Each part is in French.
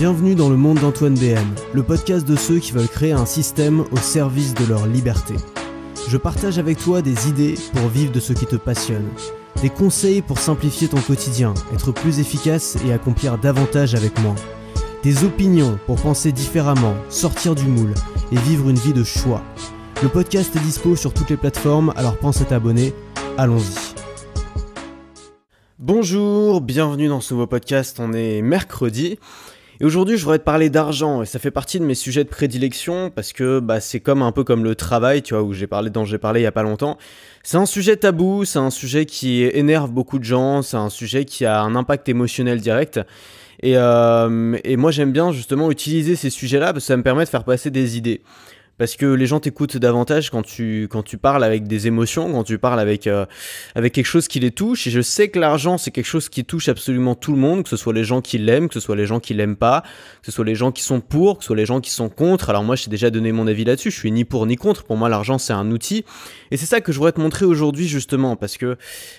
Bienvenue dans le monde d'Antoine BM, le podcast de ceux qui veulent créer un système au service de leur liberté. Je partage avec toi des idées pour vivre de ce qui te passionne, des conseils pour simplifier ton quotidien, être plus efficace et accomplir davantage avec moi, des opinions pour penser différemment, sortir du moule et vivre une vie de choix. Le podcast est dispo sur toutes les plateformes, alors pense à t'abonner. Allons-y. Bonjour, bienvenue dans ce nouveau podcast. On est mercredi. Et aujourd'hui, je voudrais te parler d'argent et ça fait partie de mes sujets de prédilection parce que bah, c'est comme un peu comme le travail, tu vois, où j'ai parlé, dont j'ai parlé il y a pas longtemps. C'est un sujet tabou, c'est un sujet qui énerve beaucoup de gens, c'est un sujet qui a un impact émotionnel direct. Et, euh, et moi, j'aime bien justement utiliser ces sujets-là parce que ça me permet de faire passer des idées parce que les gens t'écoutent davantage quand tu, quand tu parles avec des émotions, quand tu parles avec, euh, avec quelque chose qui les touche. Et je sais que l'argent, c'est quelque chose qui touche absolument tout le monde, que ce soit les gens qui l'aiment, que ce soit les gens qui l'aiment pas, que ce soit les gens qui sont pour, que ce soit les gens qui sont contre. Alors moi, j'ai déjà donné mon avis là-dessus, je suis ni pour ni contre. Pour moi, l'argent, c'est un outil. Et c'est ça que je voudrais te montrer aujourd'hui, justement, parce que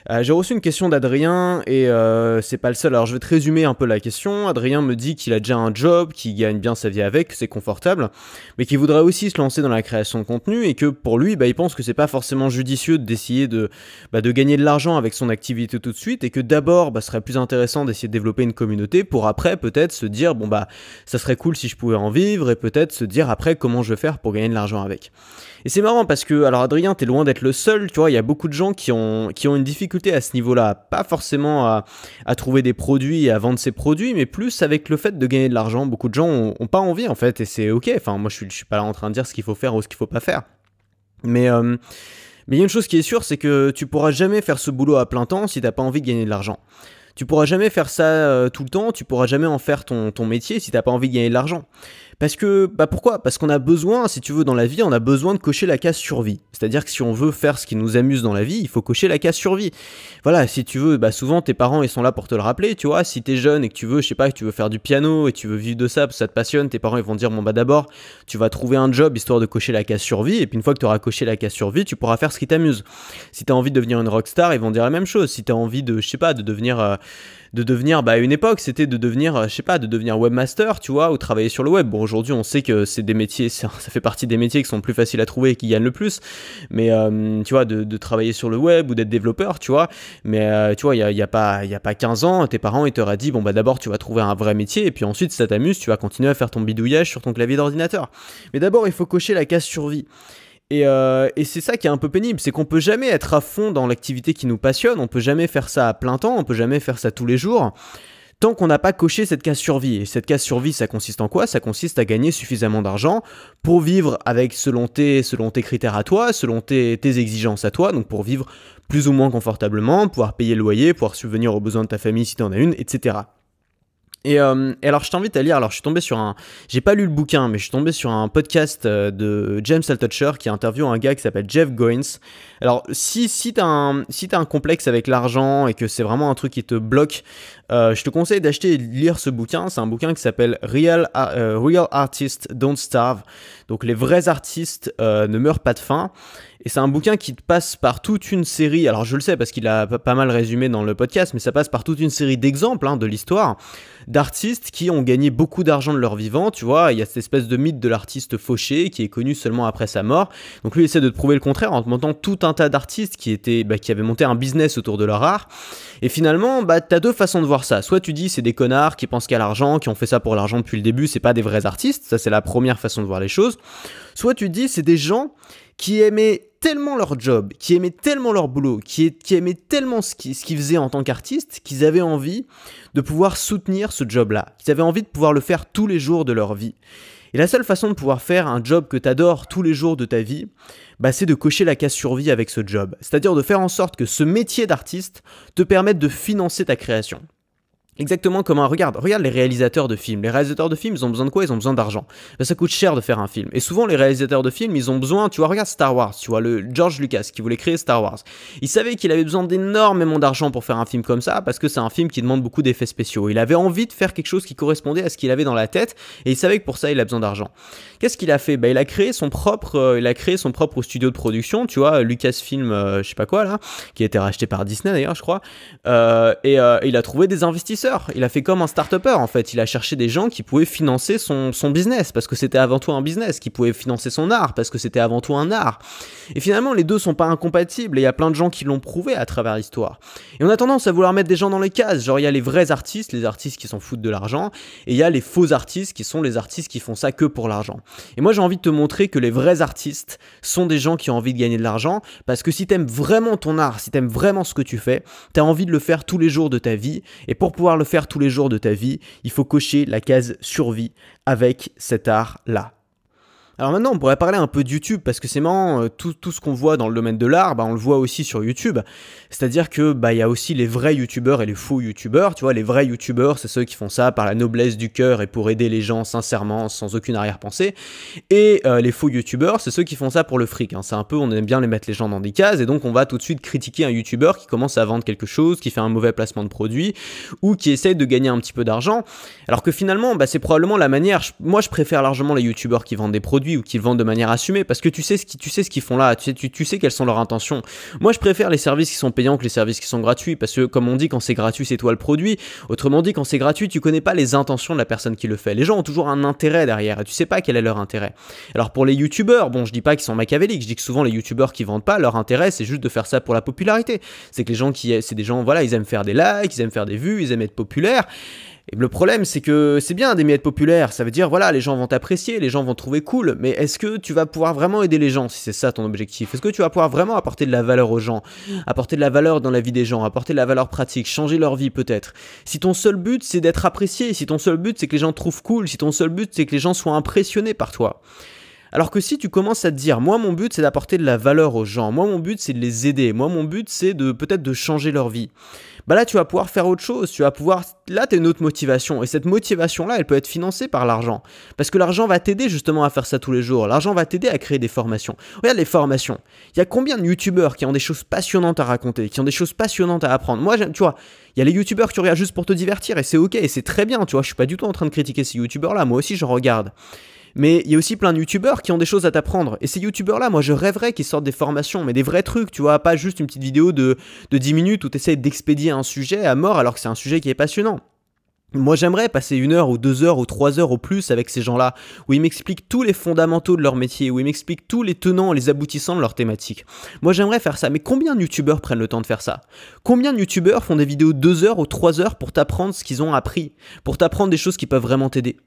euh, j'ai reçu une question d'Adrien et euh, c'est pas le seul. Alors je vais te résumer un peu la question. Adrien me dit qu'il a déjà un job, qu'il gagne bien sa vie avec, c'est confortable, mais qu'il voudrait aussi se lancer dans la création de contenu et que pour lui, bah, il pense que c'est pas forcément judicieux d'essayer de, bah, de gagner de l'argent avec son activité tout de suite et que d'abord, bah, ce serait plus intéressant d'essayer de développer une communauté pour après peut-être se dire, bon bah, ça serait cool si je pouvais en vivre et peut-être se dire après comment je vais faire pour gagner de l'argent avec. Et c'est marrant parce que, alors Adrien, t'es loin d'être le seul, tu vois, il y a beaucoup de gens qui ont, qui ont une difficulté à ce niveau-là, pas forcément à, à, trouver des produits et à vendre ces produits, mais plus avec le fait de gagner de l'argent. Beaucoup de gens ont, ont, pas envie en fait, et c'est ok, enfin moi je suis, je suis pas là en train de dire ce qu'il faut faire ou ce qu'il faut pas faire. Mais... Euh, mais il y a une chose qui est sûre, c'est que tu pourras jamais faire ce boulot à plein temps si t'as pas envie de gagner de l'argent. Tu pourras jamais faire ça euh, tout le temps, tu pourras jamais en faire ton, ton métier si t'as pas envie de gagner de l'argent. Parce que, bah pourquoi? Parce qu'on a besoin, si tu veux, dans la vie, on a besoin de cocher la case survie. C'est-à-dire que si on veut faire ce qui nous amuse dans la vie, il faut cocher la case survie. Voilà, si tu veux, bah souvent tes parents ils sont là pour te le rappeler, tu vois. Si t'es jeune et que tu veux, je sais pas, que tu veux faire du piano et tu veux vivre de ça ça te passionne, tes parents ils vont dire bon bah d'abord tu vas trouver un job histoire de cocher la case survie et puis une fois que tu auras coché la case survie, tu pourras faire ce qui t'amuse. Si t'as envie de devenir une rockstar, ils vont dire la même chose. Si t'as envie de, je sais pas, de devenir euh, de devenir, bah, à une époque, c'était de devenir, euh, je sais pas, de devenir webmaster, tu vois, ou travailler sur le web. Bon, aujourd'hui, on sait que c'est des métiers, ça fait partie des métiers qui sont plus faciles à trouver et qui gagnent le plus. Mais, euh, tu vois, de, de, travailler sur le web ou d'être développeur, tu vois. Mais, euh, tu vois, il n'y a, y a, pas, y a pas 15 ans, tes parents, ils t'auraient dit, bon, bah, d'abord, tu vas trouver un vrai métier, et puis ensuite, ça t'amuse, tu vas continuer à faire ton bidouillage sur ton clavier d'ordinateur. Mais d'abord, il faut cocher la case survie. Et, euh, et c'est ça qui est un peu pénible, c'est qu'on peut jamais être à fond dans l'activité qui nous passionne, on peut jamais faire ça à plein temps, on peut jamais faire ça tous les jours, tant qu'on n'a pas coché cette case survie. Et cette case survie, ça consiste en quoi? Ça consiste à gagner suffisamment d'argent pour vivre selon tes, critères à toi, selon tes, tes exigences à toi, donc pour vivre plus ou moins confortablement, pouvoir payer le loyer, pouvoir subvenir aux besoins de ta famille si tu en as une, etc. Et, euh, et, alors je t'invite à lire, alors je suis tombé sur un, j'ai pas lu le bouquin, mais je suis tombé sur un podcast euh, de James Altucher qui interviewe un gars qui s'appelle Jeff Goins. Alors si, si t'as un, si un complexe avec l'argent et que c'est vraiment un truc qui te bloque, euh, je te conseille d'acheter et de lire ce bouquin. C'est un bouquin qui s'appelle Real, Real Artists Don't Starve. Donc les vrais artistes ne meurent pas de faim. Et c'est un bouquin qui passe par toute une série, alors je le sais parce qu'il a pas mal résumé dans le podcast, mais ça passe par toute une série d'exemples hein, de l'histoire d'artistes qui ont gagné beaucoup d'argent de leur vivant, tu vois, il y a cette espèce de mythe de l'artiste fauché qui est connu seulement après sa mort. Donc lui essaie de te prouver le contraire en te montrant tout un tas d'artistes qui, étaient, bah, qui avaient monté un business autour de leur art. Et finalement, bah, tu as deux façons de voir ça. Soit tu dis c'est des connards qui pensent qu'à l'argent, qui ont fait ça pour l'argent depuis le début, c'est pas des vrais artistes, ça c'est la première façon de voir les choses. Soit tu dis c'est des gens qui aimaient tellement leur job, qui aimaient tellement leur boulot, qui, aimaient tellement ce qu'ils faisaient en tant qu'artistes, qu'ils avaient envie de pouvoir soutenir ce job-là, qu'ils avaient envie de pouvoir le faire tous les jours de leur vie. Et la seule façon de pouvoir faire un job que tu adores tous les jours de ta vie, bah, c'est de cocher la case survie avec ce job. C'est-à-dire de faire en sorte que ce métier d'artiste te permette de financer ta création. Exactement comme un. Regarde, regarde les réalisateurs de films. Les réalisateurs de films, ils ont besoin de quoi? Ils ont besoin d'argent. Ben, ça coûte cher de faire un film. Et souvent, les réalisateurs de films, ils ont besoin. Tu vois, regarde Star Wars. Tu vois, le George Lucas qui voulait créer Star Wars. Il savait qu'il avait besoin d'énormément d'argent pour faire un film comme ça parce que c'est un film qui demande beaucoup d'effets spéciaux. Il avait envie de faire quelque chose qui correspondait à ce qu'il avait dans la tête et il savait que pour ça, il a besoin d'argent. Qu'est-ce qu'il a fait? Ben, il a créé son propre, euh, il a créé son propre studio de production. Tu vois, Lucasfilm, euh, je sais pas quoi là, qui a été racheté par Disney d'ailleurs, je crois. Euh, et il a trouvé des investisseurs il a fait comme un start-upper en fait. Il a cherché des gens qui pouvaient financer son, son business parce que c'était avant tout un business, qui pouvaient financer son art parce que c'était avant tout un art. Et finalement, les deux sont pas incompatibles et il y a plein de gens qui l'ont prouvé à travers l'histoire. Et on a tendance à vouloir mettre des gens dans les cases. Genre, il y a les vrais artistes, les artistes qui s'en foutent de l'argent, et il y a les faux artistes qui sont les artistes qui font ça que pour l'argent. Et moi, j'ai envie de te montrer que les vrais artistes sont des gens qui ont envie de gagner de l'argent parce que si t'aimes vraiment ton art, si t'aimes vraiment ce que tu fais, t'as envie de le faire tous les jours de ta vie. Et pour pouvoir le faire tous les jours de ta vie, il faut cocher la case survie avec cet art-là. Alors maintenant, on pourrait parler un peu de YouTube parce que c'est marrant, euh, tout, ce qu'on voit dans le domaine de l'art, bah, on le voit aussi sur YouTube. C'est-à-dire que bah y a aussi les vrais YouTubeurs et les faux YouTubeurs. Tu vois, les vrais YouTubeurs, c'est ceux qui font ça par la noblesse du cœur et pour aider les gens sincèrement, sans aucune arrière-pensée. Et euh, les faux YouTubeurs, c'est ceux qui font ça pour le fric. Hein. C'est un peu, on aime bien les mettre les gens dans des cases et donc on va tout de suite critiquer un YouTuber qui commence à vendre quelque chose, qui fait un mauvais placement de produit ou qui essaye de gagner un petit peu d'argent. Alors que finalement, bah, c'est probablement la manière. Moi, je préfère largement les YouTubeurs qui vendent des produits ou qu'ils vendent de manière assumée parce que tu sais ce qu'ils tu sais ce qu'ils font là, tu sais, tu, sais quelles sont leurs intentions. Moi, je préfère les services qui sont payants que les services qui sont gratuits parce que comme on dit quand c'est gratuit, c'est toi le produit. Autrement dit, quand c'est gratuit, tu connais pas les intentions de la personne qui le fait. Les gens ont toujours un intérêt derrière et tu sais pas quel est leur intérêt. Alors pour les youtubeurs, bon, je dis pas qu'ils sont machiavéliques, je dis que souvent les youtubeurs qui vendent pas, leur intérêt c'est juste de faire ça pour la popularité. C'est que les gens qui c'est des gens voilà, ils aiment faire des likes, ils aiment faire des vues, ils aiment être populaires. Et le problème, c'est que c'est bien d'aimer être populaire. Ça veut dire, voilà, les gens vont t'apprécier, les gens vont trouver cool. Mais est-ce que tu vas pouvoir vraiment aider les gens si c'est ça ton objectif? Est-ce que tu vas pouvoir vraiment apporter de la valeur aux gens? Apporter de la valeur dans la vie des gens Apporter de la valeur pratique Changer leur vie peut-être? Si ton seul but, c'est d'être apprécié, si ton seul but, c'est que les gens te trouvent cool, si ton seul but, c'est que les gens soient impressionnés par toi. Alors que si tu commences à te dire, moi mon but c'est d'apporter de la valeur aux gens, moi mon but c'est de les aider, moi mon but c'est de peut-être de changer leur vie bah là tu vas pouvoir faire autre chose, tu vas pouvoir, là tu as une autre motivation, et cette motivation-là, elle peut être financée par l'argent, parce que l'argent va t'aider justement à faire ça tous les jours, l'argent va t'aider à créer des formations. Regarde les formations, il y a combien de youtubeurs qui ont des choses passionnantes à raconter, qui ont des choses passionnantes à apprendre? Moi, tu vois, il y a les youtubeurs que tu regardes juste pour te divertir, et c'est ok, et c'est très bien, tu vois, je suis pas du tout en train de critiquer ces youtubeurs-là, moi aussi je regarde. Mais il y a aussi plein de youtubeurs qui ont des choses à t'apprendre. Et ces youtubeurs-là, moi je rêverais qu'ils sortent des formations, mais des vrais trucs, tu vois, pas juste une petite vidéo de, de 10 minutes où tu essaies d'expédier un sujet à mort alors que c'est un sujet qui est passionnant. Moi j'aimerais passer une heure ou deux heures ou trois heures au plus avec ces gens-là, où ils m'expliquent tous les fondamentaux de leur métier, où ils m'expliquent tous les tenants les aboutissants de leur thématique. Moi j'aimerais faire ça, mais combien de youtubeurs prennent le temps de faire ça? Combien de youtubeurs font des vidéos deux heures ou trois heures pour t'apprendre ce qu'ils ont appris, pour t'apprendre des choses qui peuvent vraiment t'aider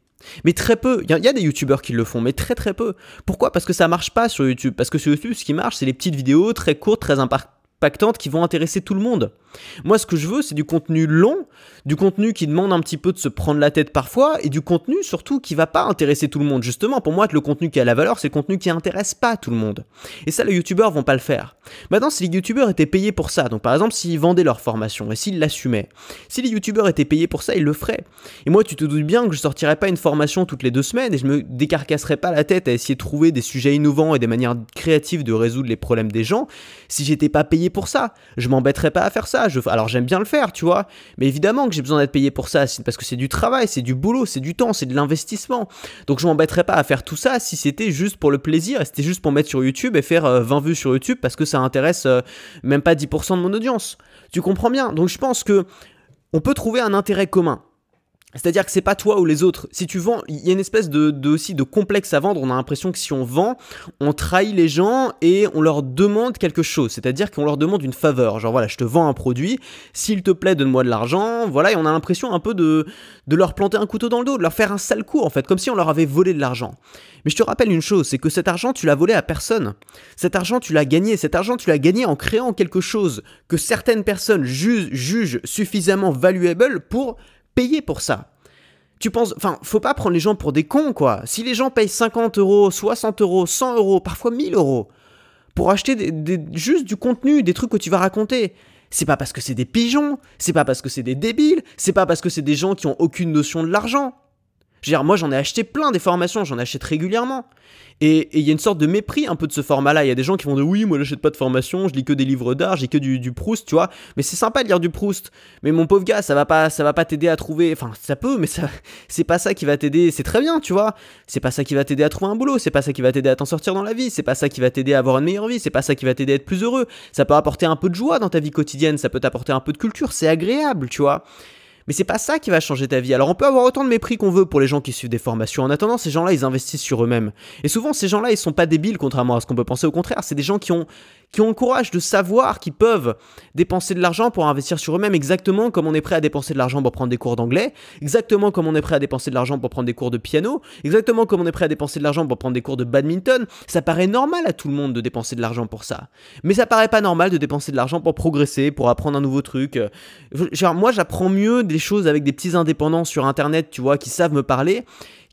mais très peu, il y, a des youtubeurs qui le font, mais très très peu. Pourquoi? Parce que ça marche pas sur YouTube. Parce que sur YouTube, ce qui marche, c'est les petites vidéos très courtes, très qui vont intéresser tout le monde. Moi, ce que je veux, c'est du contenu long, du contenu qui demande un petit peu de se prendre la tête parfois, et du contenu surtout qui va pas intéresser tout le monde. Justement, pour moi, le contenu qui a la valeur, c'est le contenu qui intéresse pas tout le monde. Et ça, les youtubeurs vont pas le faire. Maintenant, si les youtubeurs étaient payés pour ça, donc par exemple, s'ils vendaient leur formation et s'ils l'assumaient, si les youtubeurs étaient payés pour ça, ils le feraient. Et moi, tu te doutes bien que je sortirais pas une formation toutes les deux semaines et je me décarcasserais pas la tête à essayer de trouver des sujets innovants et des manières créatives de résoudre les problèmes des gens si j'étais pas payé pour ça. Je m'embêterais pas à faire ça. Alors j'aime bien le faire, tu vois, mais évidemment que j'ai besoin d'être payé pour ça, parce que c'est du travail, c'est du boulot, c'est du temps, c'est de l'investissement. Donc je m'embêterais pas à faire tout ça si c'était juste pour le plaisir et c'était juste pour mettre sur YouTube et faire 20 euh, vues sur YouTube parce que ça intéresse euh, même pas 10% de mon audience. Tu comprends bien? Donc je pense que on peut trouver un intérêt commun. C'est-à-dire que c'est pas toi ou les autres. Si tu vends, il y a une espèce de, aussi de complexe à vendre. On a l'impression que si on vend, on trahit les gens et on leur demande quelque chose. C'est-à-dire qu'on leur demande une faveur. Genre voilà, je te vends un produit. S'il te plaît, donne-moi de l'argent. Voilà, et on a l'impression un peu de, de leur planter un couteau dans le dos, de leur faire un sale coup en fait, comme si on leur avait volé de l'argent. Mais je te rappelle une chose, c'est que cet argent, tu l'as volé à personne. Cet argent, tu l'as gagné. Cet argent, tu l'as gagné en créant quelque chose que certaines personnes jugent suffisamment valuable pour payer pour ça. Tu penses, enfin, faut pas prendre les gens pour des cons, quoi. Si les gens payent 50 euros, 60 euros, 100 euros, parfois 1000 euros, pour acheter juste du contenu, des trucs que tu vas raconter, c'est pas parce que c'est des pigeons, c'est pas parce que c'est des débiles, c'est pas parce que c'est des gens qui ont aucune notion de l'argent. Je veux dire, moi j'en ai acheté plein des formations, j'en achète régulièrement. Et il y a une sorte de mépris un peu de ce format-là. Il y a des gens qui vont dire oui, moi j'achète pas de formation, je lis que des livres d'art, j'ai que du, Proust, tu vois. Mais c'est sympa de lire du Proust. Mais mon pauvre gars, ça va pas, ça va pas t'aider à trouver. Enfin, ça peut, mais ça, c'est pas ça qui va t'aider. C'est très bien, tu vois. C'est pas ça qui va t'aider à trouver un boulot. C'est pas ça qui va t'aider à t'en sortir dans la vie. C'est pas ça qui va t'aider à avoir une meilleure vie. C'est pas ça qui va t'aider à être plus heureux. Ça peut apporter un peu de joie dans ta vie quotidienne. Ça peut t'apporter un peu de culture. C'est agréable, tu vois. Mais c'est pas ça qui va changer ta vie. Alors on peut avoir autant de mépris qu'on veut pour les gens qui suivent des formations. En attendant, ces gens-là, ils investissent sur eux-mêmes. Et souvent, ces gens-là, ils sont pas débiles, contrairement à ce qu'on peut penser. Au contraire, c'est des gens qui ont, qui ont le courage de savoir qu'ils peuvent dépenser de l'argent pour investir sur eux-mêmes, exactement comme on est prêt à dépenser de l'argent pour prendre des cours d'anglais, exactement comme on est prêt à dépenser de l'argent pour prendre des cours de piano, exactement comme on est prêt à dépenser de l'argent pour prendre des cours de badminton. Ça paraît normal à tout le monde de dépenser de l'argent pour ça. Mais ça paraît pas normal de dépenser de l'argent pour progresser, pour apprendre un nouveau truc. Genre, moi, j'apprends mieux des choses avec des petits indépendants sur Internet, tu vois, qui savent me parler,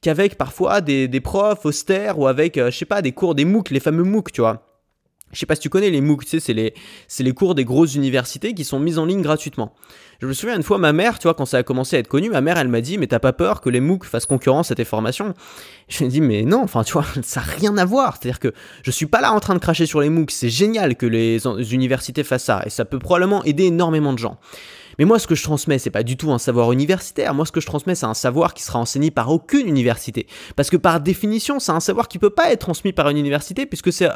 qu'avec parfois des, profs austères ou avec, euh, je sais pas, des cours, des MOOC, les fameux MOOC, tu vois. Je sais pas si tu connais les MOOC, tu sais, c'est les, cours des grosses universités qui sont mis en ligne gratuitement. Je me souviens une fois, ma mère, tu vois, quand ça a commencé à être connu, ma mère, elle m'a dit, mais t'as pas peur que les MOOC fassent concurrence à tes formations? Je me dis, mais non, enfin, tu vois, ça n'a rien à voir. C'est-à-dire que je suis pas là en train de cracher sur les MOOC. C'est génial que les universités fassent ça et ça peut probablement aider énormément de gens. Mais moi, ce que je transmets, c'est pas du tout un savoir universitaire. Moi, ce que je transmets, c'est un savoir qui sera enseigné par aucune université. Parce que par définition, c'est un savoir qui peut pas être transmis par une université, puisque c'est,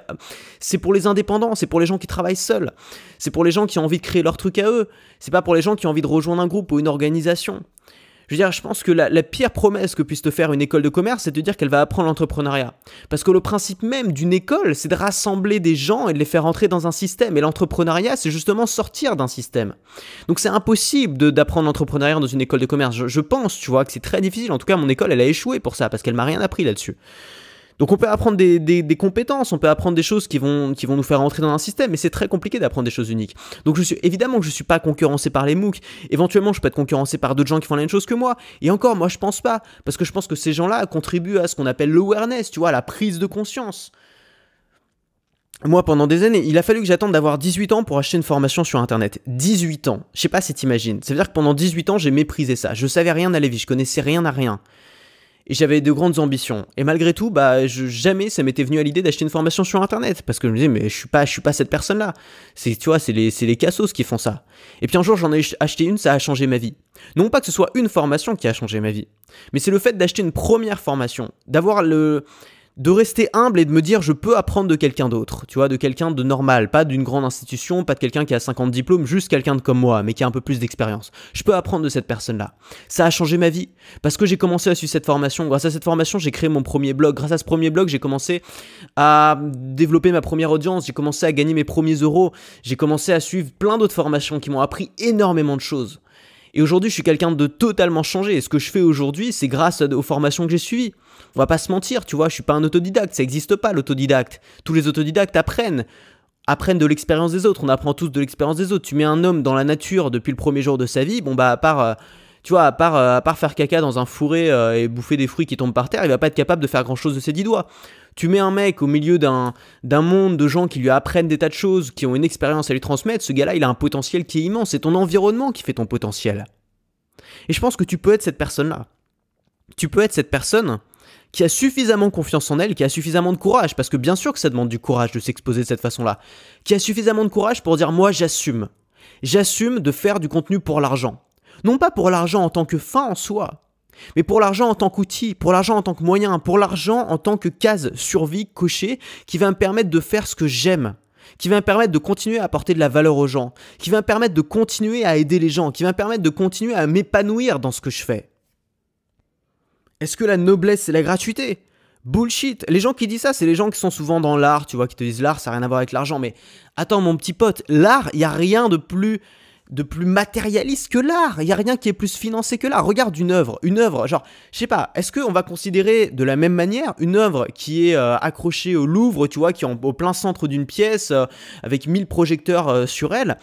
c'est pour les indépendants, c'est pour les gens qui travaillent seuls. C'est pour les gens qui ont envie de créer leur truc à eux. C'est pas pour les gens qui ont envie de rejoindre un groupe ou une organisation. Je veux dire, je pense que la, pire promesse que puisse te faire une école de commerce, c'est de dire qu'elle va apprendre l'entrepreneuriat. Parce que le principe même d'une école, c'est de rassembler des gens et de les faire entrer dans un système. Et l'entrepreneuriat, c'est justement sortir d'un système. Donc c'est impossible d'apprendre l'entrepreneuriat dans une école de commerce. Je, je pense, tu vois, que c'est très difficile. En tout cas, mon école, elle a échoué pour ça, parce qu'elle m'a rien appris là-dessus. Donc on peut apprendre des, compétences, on peut apprendre des choses qui vont, qui vont nous faire rentrer dans un système, mais c'est très compliqué d'apprendre des choses uniques. Donc je suis évidemment que je suis pas concurrencé par les MOOC. Éventuellement, je peux être concurrencé par d'autres gens qui font la même chose que moi. Et encore, moi je pense pas, parce que je pense que ces gens-là contribuent à ce qu'on appelle l'awareness, tu vois, la prise de conscience. Moi, pendant des années, il a fallu que j'attende d'avoir 18 ans pour acheter une formation sur Internet. 18 ans. Je sais pas si t'imagines. Ça veut dire que pendant 18 ans, j'ai méprisé ça. Je savais rien à la vie, je connaissais rien à rien et j'avais de grandes ambitions. Et malgré tout, bah, jamais ça m'était venu à l'idée d'acheter une formation sur Internet, parce que je me disais, mais je suis pas, je suis pas cette personne-là. C'est, tu vois, c'est les, c'est les cassos qui font ça. Et puis un jour, j'en ai acheté une, ça a changé ma vie. Non pas que ce soit une formation qui a changé ma vie, mais c'est le fait d'acheter une première formation, d'avoir le, de rester humble et de me dire je peux apprendre de quelqu'un d'autre, tu vois, de quelqu'un de normal, pas d'une grande institution, pas de quelqu'un qui a 50 diplômes, juste quelqu'un de comme moi, mais qui a un peu plus d'expérience. Je peux apprendre de cette personne-là. Ça a changé ma vie parce que j'ai commencé à suivre cette formation. Grâce à cette formation, j'ai créé mon premier blog. Grâce à ce premier blog, j'ai commencé à développer ma première audience, j'ai commencé à gagner mes premiers euros, j'ai commencé à suivre plein d'autres formations qui m'ont appris énormément de choses. Et aujourd'hui, je suis quelqu'un de totalement changé. Et ce que je fais aujourd'hui, c'est grâce aux formations que j'ai suivies. On va pas se mentir, tu vois, je suis pas un autodidacte, ça n'existe pas l'autodidacte. Tous les autodidactes apprennent apprennent de l'expérience des autres, on apprend tous de l'expérience des autres. Tu mets un homme dans la nature depuis le premier jour de sa vie, bon bah à part euh, euh, faire caca dans un fourré euh, et bouffer des fruits qui tombent par terre, il va pas être capable de faire grand chose de ses dix doigts. Tu mets un mec au milieu d'un monde de gens qui lui apprennent des tas de choses, qui ont une expérience à lui transmettre, ce gars-là, il a un potentiel qui est immense. C'est ton environnement qui fait ton potentiel. Et je pense que tu peux être cette personne-là. Tu peux être cette personne qui a suffisamment confiance en elle, qui a suffisamment de courage, parce que bien sûr que ça demande du courage de s'exposer de cette façon-là, qui a suffisamment de courage pour dire moi j'assume. J'assume de faire du contenu pour l'argent. Non pas pour l'argent en tant que fin en soi, mais pour l'argent en tant qu'outil, pour l'argent en tant que moyen, pour l'argent en tant que case survie cochée qui va me permettre de faire ce que j'aime, qui va me permettre de continuer à apporter de la valeur aux gens, qui va me permettre de continuer à aider les gens, qui va me permettre de continuer à m'épanouir dans ce que je fais. Est-ce que la noblesse, c'est la gratuité? Bullshit. Les gens qui disent ça, c'est les gens qui sont souvent dans l'art, tu vois, qui te disent l'art, ça n'a rien à voir avec l'argent. Mais attends, mon petit pote, l'art, il n'y a rien de plus de plus matérialiste que l'art. Il n'y a rien qui est plus financé que l'art. Regarde une œuvre, une œuvre, genre, je sais pas, est-ce qu'on va considérer de la même manière une œuvre qui est euh, accrochée au Louvre, tu vois, qui est au plein centre d'une pièce, euh, avec 1000 projecteurs euh, sur elle,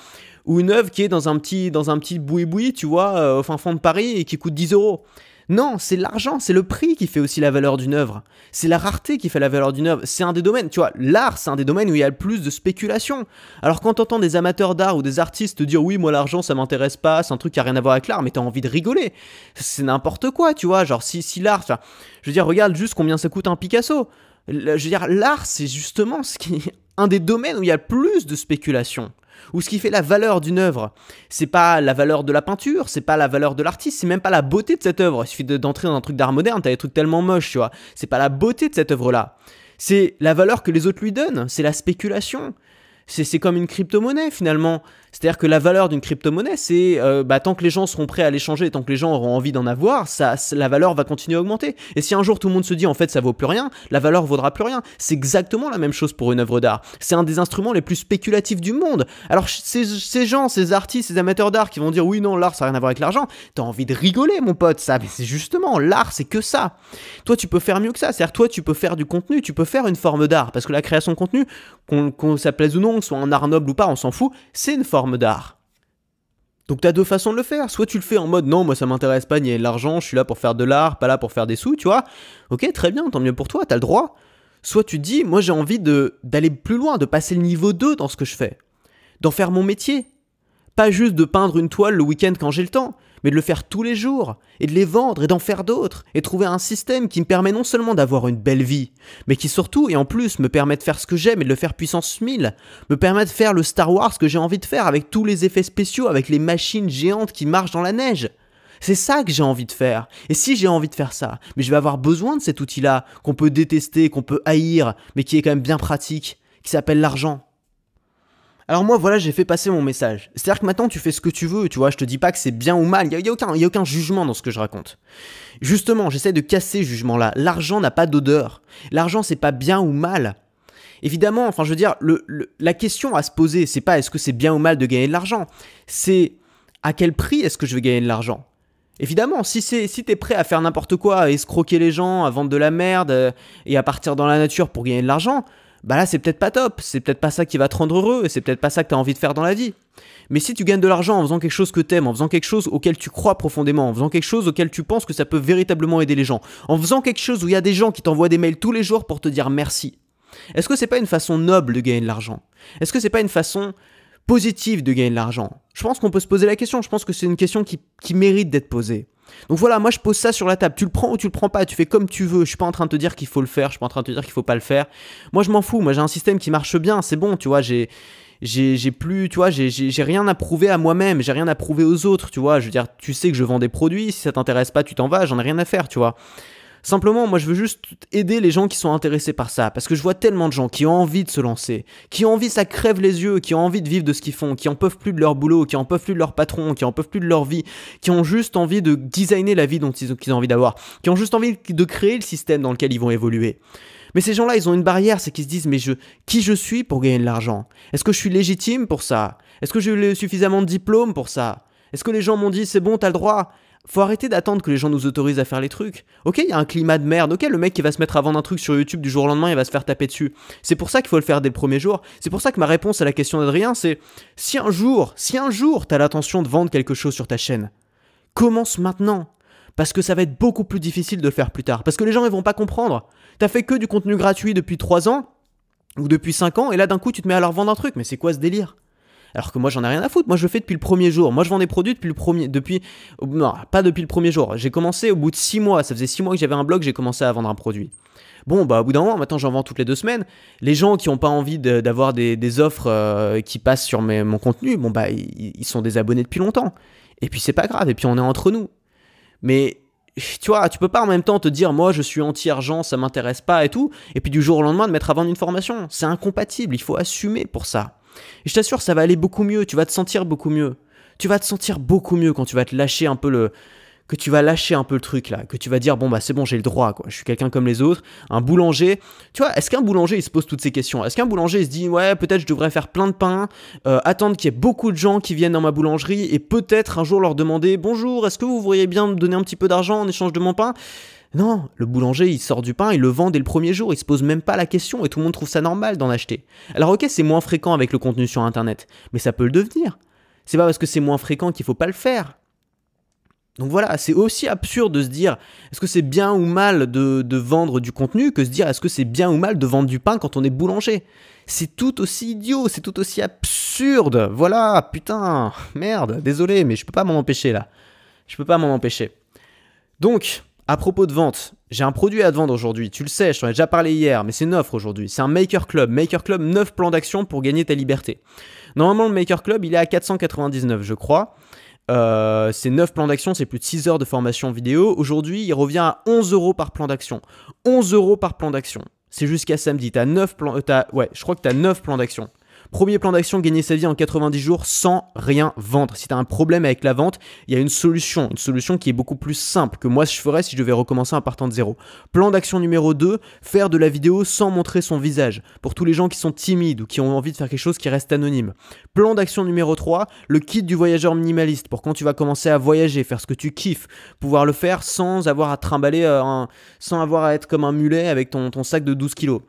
ou une œuvre qui est dans un petit, dans un petit boui-boui, tu vois, au fin fond de Paris et qui coûte 10 euros? Non, c'est l'argent, c'est le prix qui fait aussi la valeur d'une œuvre. C'est la rareté qui fait la valeur d'une œuvre. C'est un des domaines, tu vois, l'art, c'est un des domaines où il y a le plus de spéculation. Alors quand t'entends des amateurs d'art ou des artistes te dire oui, moi l'argent ça m'intéresse pas, c'est un truc qui a rien à voir avec l'art, mais t'as envie de rigoler. C'est n'importe quoi, tu vois. Genre si, si l'art, je veux dire, regarde juste combien ça coûte un Picasso. Je veux dire, l'art, c'est justement ce qui un des domaines où il y a le plus de spéculation ou ce qui fait la valeur d'une œuvre. C'est pas la valeur de la peinture, c'est pas la valeur de l'artiste, c'est même pas la beauté de cette œuvre. Il suffit d'entrer dans un truc d'art moderne, t'as des trucs tellement moches, tu vois. C'est pas la beauté de cette œuvre-là. C'est la valeur que les autres lui donnent, c'est la spéculation. C'est comme une crypto-monnaie finalement. C'est-à-dire que la valeur d'une crypto-monnaie, c'est euh, bah, tant que les gens seront prêts à l'échanger, tant que les gens auront envie d'en avoir, ça, la valeur va continuer à augmenter. Et si un jour tout le monde se dit en fait ça vaut plus rien, la valeur vaudra plus rien. C'est exactement la même chose pour une œuvre d'art. C'est un des instruments les plus spéculatifs du monde. Alors ces, gens, ces artistes, ces amateurs d'art qui vont dire oui non l'art ça n'a rien à voir avec l'argent, t'as envie de rigoler mon pote, ça. Mais c'est justement l'art, c'est que ça. Toi tu peux faire mieux que ça. C'est-à-dire toi tu peux faire du contenu, tu peux faire une forme d'art parce que la création de contenu, qu'on ça plaise ou non, soit un art noble ou pas, on s'en fout, c'est une forme d'art. Donc tu as deux façons de le faire. Soit tu le fais en mode non, moi ça m'intéresse pas, ni l'argent, je suis là pour faire de l'art, pas là pour faire des sous, tu vois. Ok, très bien, tant mieux pour toi, t'as le droit. Soit tu dis, moi j'ai envie d'aller plus loin, de passer le niveau 2 dans ce que je fais. D'en faire mon métier. Pas juste de peindre une toile le week-end quand j'ai le temps, mais de le faire tous les jours, et de les vendre, et d'en faire d'autres, et trouver un système qui me permet non seulement d'avoir une belle vie, mais qui surtout, et en plus, me permet de faire ce que j'aime et de le faire puissance 1000, me permet de faire le Star Wars que j'ai envie de faire, avec tous les effets spéciaux, avec les machines géantes qui marchent dans la neige. C'est ça que j'ai envie de faire. Et si j'ai envie de faire ça, mais je vais avoir besoin de cet outil-là, qu'on peut détester, qu'on peut haïr, mais qui est quand même bien pratique, qui s'appelle l'argent. Alors moi, voilà, j'ai fait passer mon message. C'est-à-dire que maintenant, tu fais ce que tu veux, tu vois, je te dis pas que c'est bien ou mal, il n'y a, aucun, jugement dans ce que je raconte. Justement, j'essaie de casser ce jugement-là. L'argent n'a pas d'odeur. L'argent, c'est pas bien ou mal. Évidemment, enfin, je veux dire, la question à se poser, c'est pas est-ce que c'est bien ou mal de gagner de l'argent, c'est à quel prix est-ce que je vais gagner de l'argent? Évidemment, si c'est si t'es prêt à faire n'importe quoi, à escroquer les gens, à vendre de la merde euh, et à partir dans la nature pour gagner de l'argent, bah là c'est peut-être pas top, c'est peut-être pas ça qui va te rendre heureux, et c'est peut-être pas ça que tu as envie de faire dans la vie. Mais si tu gagnes de l'argent en faisant quelque chose que t'aimes, en faisant quelque chose auquel tu crois profondément, en faisant quelque chose auquel tu penses que ça peut véritablement aider les gens, en faisant quelque chose où il y a des gens qui t'envoient des mails tous les jours pour te dire merci, est-ce que c'est pas une façon noble de gagner de l'argent? Est-ce que c'est pas une façon positive de gagner de l'argent? Je pense qu'on peut se poser la question, je pense que c'est une question qui, qui mérite d'être posée. Donc voilà, moi je pose ça sur la table. Tu le prends ou tu le prends pas, tu fais comme tu veux. Je suis pas en train de te dire qu'il faut le faire, je suis pas en train de te dire qu'il faut pas le faire. Moi je m'en fous, moi j'ai un système qui marche bien, c'est bon, tu vois, j'ai j'ai plus, tu vois, j'ai rien à prouver à moi-même, j'ai rien à prouver aux autres, tu vois. Je veux dire, tu sais que je vends des produits, si ça t'intéresse pas, tu t'en vas, j'en ai rien à faire, tu vois. Simplement, moi, je veux juste aider les gens qui sont intéressés par ça, parce que je vois tellement de gens qui ont envie de se lancer, qui ont envie, ça crève les yeux, qui ont envie de vivre de ce qu'ils font, qui en peuvent plus de leur boulot, qui en peuvent plus de leur patron, qui en peuvent plus de leur vie, qui ont juste envie de designer la vie dont ils, ont envie d'avoir, qui ont juste envie de créer le système dans lequel ils vont évoluer. Mais ces gens-là, ils ont une barrière, c'est qu'ils se disent, mais je, qui je suis pour gagner de l'argent? Est-ce que je suis légitime pour ça? Est-ce que j'ai eu suffisamment de diplômes pour ça? Est-ce que les gens m'ont dit, c'est bon, t'as le droit? Faut arrêter d'attendre que les gens nous autorisent à faire les trucs. Ok, il y a un climat de merde. Ok, le mec qui va se mettre à vendre un truc sur YouTube du jour au lendemain, il va se faire taper dessus. C'est pour ça qu'il faut le faire dès le premier jour. C'est pour ça que ma réponse à la question d'Adrien, c'est si un jour, si un jour t'as l'intention de vendre quelque chose sur ta chaîne, commence maintenant. Parce que ça va être beaucoup plus difficile de le faire plus tard. Parce que les gens ils vont pas comprendre. T'as fait que du contenu gratuit depuis 3 ans ou depuis 5 ans et là d'un coup tu te mets à leur vendre un truc. Mais c'est quoi ce délire? Alors que moi, j'en ai rien à foutre. Moi, je le fais depuis le premier jour. Moi, je vends des produits depuis le premier. Depuis. Non, pas depuis le premier jour. J'ai commencé au bout de 6 mois. Ça faisait 6 mois que j'avais un blog, j'ai commencé à vendre un produit. Bon, bah, au bout d'un moment, maintenant, j'en vends toutes les deux semaines. Les gens qui n'ont pas envie d'avoir des, offres euh, qui passent sur mon contenu, bon, bah, ils, sont des abonnés depuis longtemps. Et puis, c'est pas grave. Et puis, on est entre nous. Mais tu vois, tu peux pas en même temps te dire moi je suis anti-argent, ça m'intéresse pas et tout, et puis du jour au lendemain de mettre à vendre une formation. C'est incompatible, il faut assumer pour ça. Et je t'assure, ça va aller beaucoup mieux, tu vas te sentir beaucoup mieux. Tu vas te sentir beaucoup mieux quand tu vas te lâcher un peu le que tu vas lâcher un peu le truc là, que tu vas dire bon bah c'est bon, j'ai le droit quoi, je suis quelqu'un comme les autres, un boulanger. Tu vois, est-ce qu'un boulanger il se pose toutes ces questions? Est-ce qu'un boulanger il se dit ouais, peut-être je devrais faire plein de pain, euh, attendre qu'il y ait beaucoup de gens qui viennent dans ma boulangerie et peut-être un jour leur demander bonjour, est-ce que vous voudriez bien me donner un petit peu d'argent en échange de mon pain? Non, le boulanger, il sort du pain, il le vend dès le premier jour, il se pose même pas la question et tout le monde trouve ça normal d'en acheter. Alors ok, c'est moins fréquent avec le contenu sur Internet, mais ça peut le devenir. C'est pas parce que c'est moins fréquent qu'il faut pas le faire. Donc voilà, c'est aussi absurde de se dire est-ce que c'est bien ou mal de, vendre du contenu que se dire est-ce que c'est bien ou mal de vendre du pain quand on est boulanger? C'est tout aussi idiot, c'est tout aussi absurde. Voilà, putain, merde, désolé, mais je peux pas m'en empêcher là. Je peux pas m'en empêcher. Donc, à propos de vente, j'ai un produit à te vendre aujourd'hui. Tu le sais, je t'en ai déjà parlé hier, mais c'est une offre aujourd'hui. C'est un Maker Club. Maker Club, 9 plans d'action pour gagner ta liberté. Normalement, le Maker Club, il est à 499, je crois. Euh, c'est 9 plans d'action, c'est plus de 6 heures de formation vidéo. Aujourd'hui, il revient à 11 euros par plan d'action. 11 euros par plan d'action. C'est jusqu'à samedi. T'as 9 plans. Euh, ouais, je crois que tu as 9 plans d'action Premier plan d'action, gagner sa vie en 90 jours sans rien vendre. Si tu un problème avec la vente, il y a une solution, une solution qui est beaucoup plus simple que moi je ferais si je devais recommencer en partant de zéro. Plan d'action numéro 2, faire de la vidéo sans montrer son visage. Pour tous les gens qui sont timides ou qui ont envie de faire quelque chose qui reste anonyme. Plan d'action numéro 3, le kit du voyageur minimaliste pour quand tu vas commencer à voyager, faire ce que tu kiffes, pouvoir le faire sans avoir à trimballer, euh, sans avoir à être comme un mulet avec ton, ton sac de 12 kilos.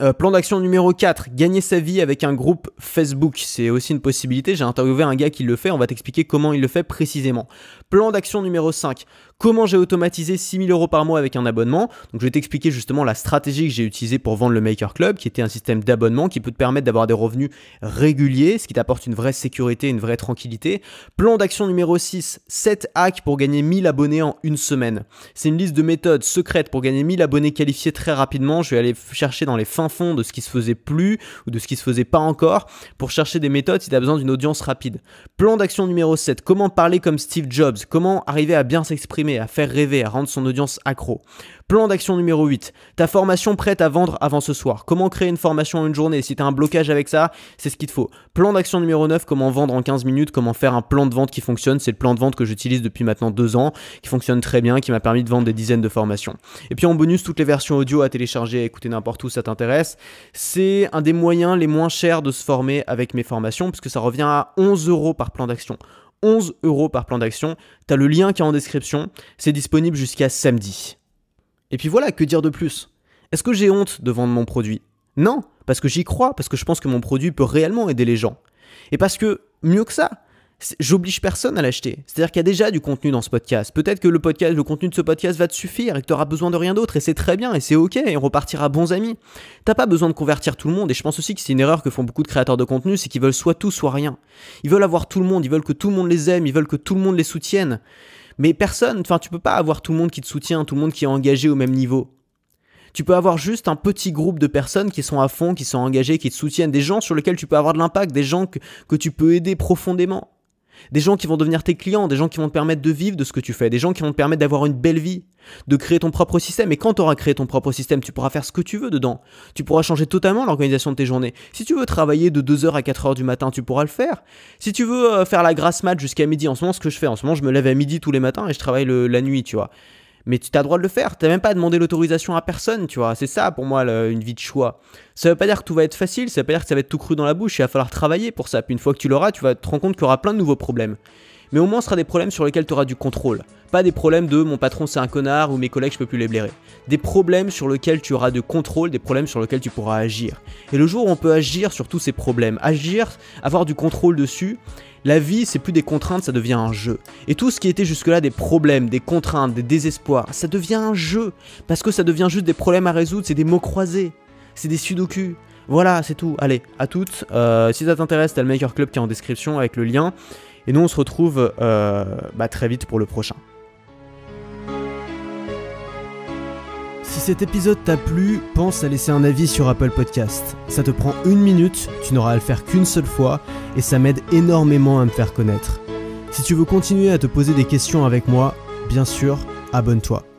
Euh, plan d'action numéro 4, gagner sa vie avec un groupe Facebook. C'est aussi une possibilité. J'ai interviewé un gars qui le fait. On va t'expliquer comment il le fait précisément. Plan d'action numéro 5, comment j'ai automatisé 6000 euros par mois avec un abonnement. Donc je vais t'expliquer justement la stratégie que j'ai utilisée pour vendre le Maker Club, qui était un système d'abonnement qui peut te permettre d'avoir des revenus réguliers, ce qui t'apporte une vraie sécurité, une vraie tranquillité. Plan d'action numéro 6, 7 hacks pour gagner 1000 abonnés en une semaine. C'est une liste de méthodes secrètes pour gagner 1000 abonnés qualifiés très rapidement. Je vais aller chercher dans les fins fonds de ce qui se faisait plus ou de ce qui se faisait pas encore pour chercher des méthodes si tu as besoin d'une audience rapide. Plan d'action numéro 7, comment parler comme Steve Jobs, comment arriver à bien s'exprimer à faire rêver, à rendre son audience accro. Plan d'action numéro 8. Ta formation prête à vendre avant ce soir. Comment créer une formation en une journée? Si tu un blocage avec ça, c'est ce qu'il te faut. Plan d'action numéro 9. Comment vendre en 15 minutes? Comment faire un plan de vente qui fonctionne? C'est le plan de vente que j'utilise depuis maintenant deux ans, qui fonctionne très bien, qui m'a permis de vendre des dizaines de formations. Et puis en bonus, toutes les versions audio à télécharger, à écouter n'importe où, ça t'intéresse. C'est un des moyens les moins chers de se former avec mes formations, puisque ça revient à 11 euros par plan d'action. 11 euros par plan d'action. Tu as le lien qui est en description. C'est disponible jusqu'à samedi. Et puis voilà, que dire de plus? Est-ce que j'ai honte de vendre mon produit? Non, parce que j'y crois, parce que je pense que mon produit peut réellement aider les gens. Et parce que, mieux que ça, j'oblige personne à l'acheter. C'est-à-dire qu'il y a déjà du contenu dans ce podcast. Peut-être que le podcast, le contenu de ce podcast va te suffire et que tu besoin de rien d'autre et c'est très bien et c'est ok et on repartira bons amis. T'as pas besoin de convertir tout le monde et je pense aussi que c'est une erreur que font beaucoup de créateurs de contenu, c'est qu'ils veulent soit tout, soit rien. Ils veulent avoir tout le monde, ils veulent que tout le monde les aime, ils veulent que tout le monde les soutienne. Mais personne, enfin tu peux pas avoir tout le monde qui te soutient, tout le monde qui est engagé au même niveau. Tu peux avoir juste un petit groupe de personnes qui sont à fond, qui sont engagées, qui te soutiennent, des gens sur lesquels tu peux avoir de l'impact, des gens que tu peux aider profondément. Des gens qui vont devenir tes clients, des gens qui vont te permettre de vivre de ce que tu fais, des gens qui vont te permettre d'avoir une belle vie, de créer ton propre système. Et quand tu auras créé ton propre système, tu pourras faire ce que tu veux dedans. Tu pourras changer totalement l'organisation de tes journées. Si tu veux travailler de 2h à 4h du matin, tu pourras le faire. Si tu veux euh, faire la grasse mat jusqu'à midi, en ce moment, ce que je fais, en ce moment, je me lève à midi tous les matins et je travaille la nuit, tu vois mais tu as le droit de le faire. Tu n'as même pas demandé l'autorisation à personne, tu vois. C'est ça pour moi une vie de choix. Ça veut pas dire que tout va être facile, ça veut pas dire que ça va être tout cru dans la bouche, il va falloir travailler pour ça. Puis une fois que tu l'auras, tu vas te rendre compte qu'il y aura plein de nouveaux problèmes. Mais au moins, ce sera des problèmes sur lesquels tu auras du contrôle. Pas des problèmes de mon patron c'est un connard ou mes collègues je peux plus les blairer. Des problèmes sur lesquels tu auras de contrôle, des problèmes sur lesquels tu pourras agir. Et le jour où on peut agir sur tous ces problèmes, agir, avoir du contrôle dessus, la vie, c'est plus des contraintes, ça devient un jeu. Et tout ce qui était jusque-là des problèmes, des contraintes, des désespoirs, ça devient un jeu. Parce que ça devient juste des problèmes à résoudre, c'est des mots croisés, c'est des sudoku. Voilà, c'est tout. Allez, à toutes. Euh, si ça t'intéresse, t'as le Maker Club qui est en description avec le lien. Et nous, on se retrouve euh, bah, très vite pour le prochain. Si cet épisode t'a plu, pense à laisser un avis sur Apple Podcast. Ça te prend une minute, tu n'auras à le faire qu'une seule fois, et ça m'aide énormément à me faire connaître. Si tu veux continuer à te poser des questions avec moi, bien sûr, abonne-toi.